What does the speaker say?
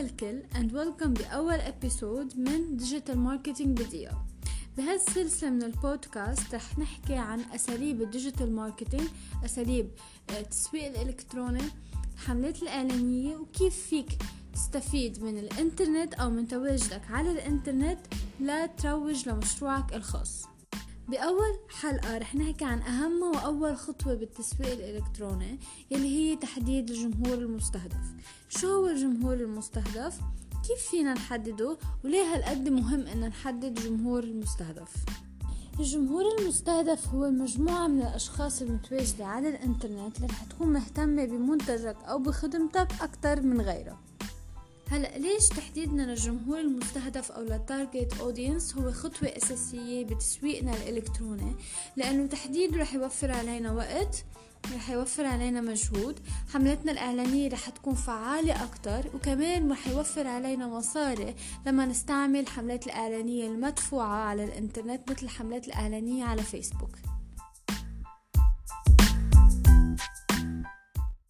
الكل and welcome بأول episode من digital marketing فيديو بهالسلسلة من البودكاست رح نحكي عن أساليب ال digital marketing أساليب التسويق الإلكتروني الحملات الإعلانية وكيف فيك تستفيد من الإنترنت أو من تواجدك على الإنترنت لتروج لمشروعك الخاص. بأول حلقة رح نحكي عن أهم وأول خطوة بالتسويق الإلكتروني يلي هي تحديد الجمهور المستهدف. شو هو الجمهور المستهدف؟ كيف فينا نحدده؟ وليه هالقد مهم ان نحدد الجمهور المستهدف؟ الجمهور المستهدف هو مجموعة من الأشخاص المتواجدة على الإنترنت اللي رح تكون مهتمة بمنتجك أو بخدمتك أكتر من غيرها هلا ليش تحديدنا للجمهور المستهدف أو لل target audience هو خطوة أساسية بتسويقنا الإلكتروني؟ لأنه تحديده رح يوفر علينا وقت رح يوفر علينا مجهود حملتنا الإعلانية رح تكون فعالة أكتر وكمان رح يوفر علينا مصاري لما نستعمل حملات الإعلانية المدفوعة على الإنترنت مثل الحملات الإعلانية على فيسبوك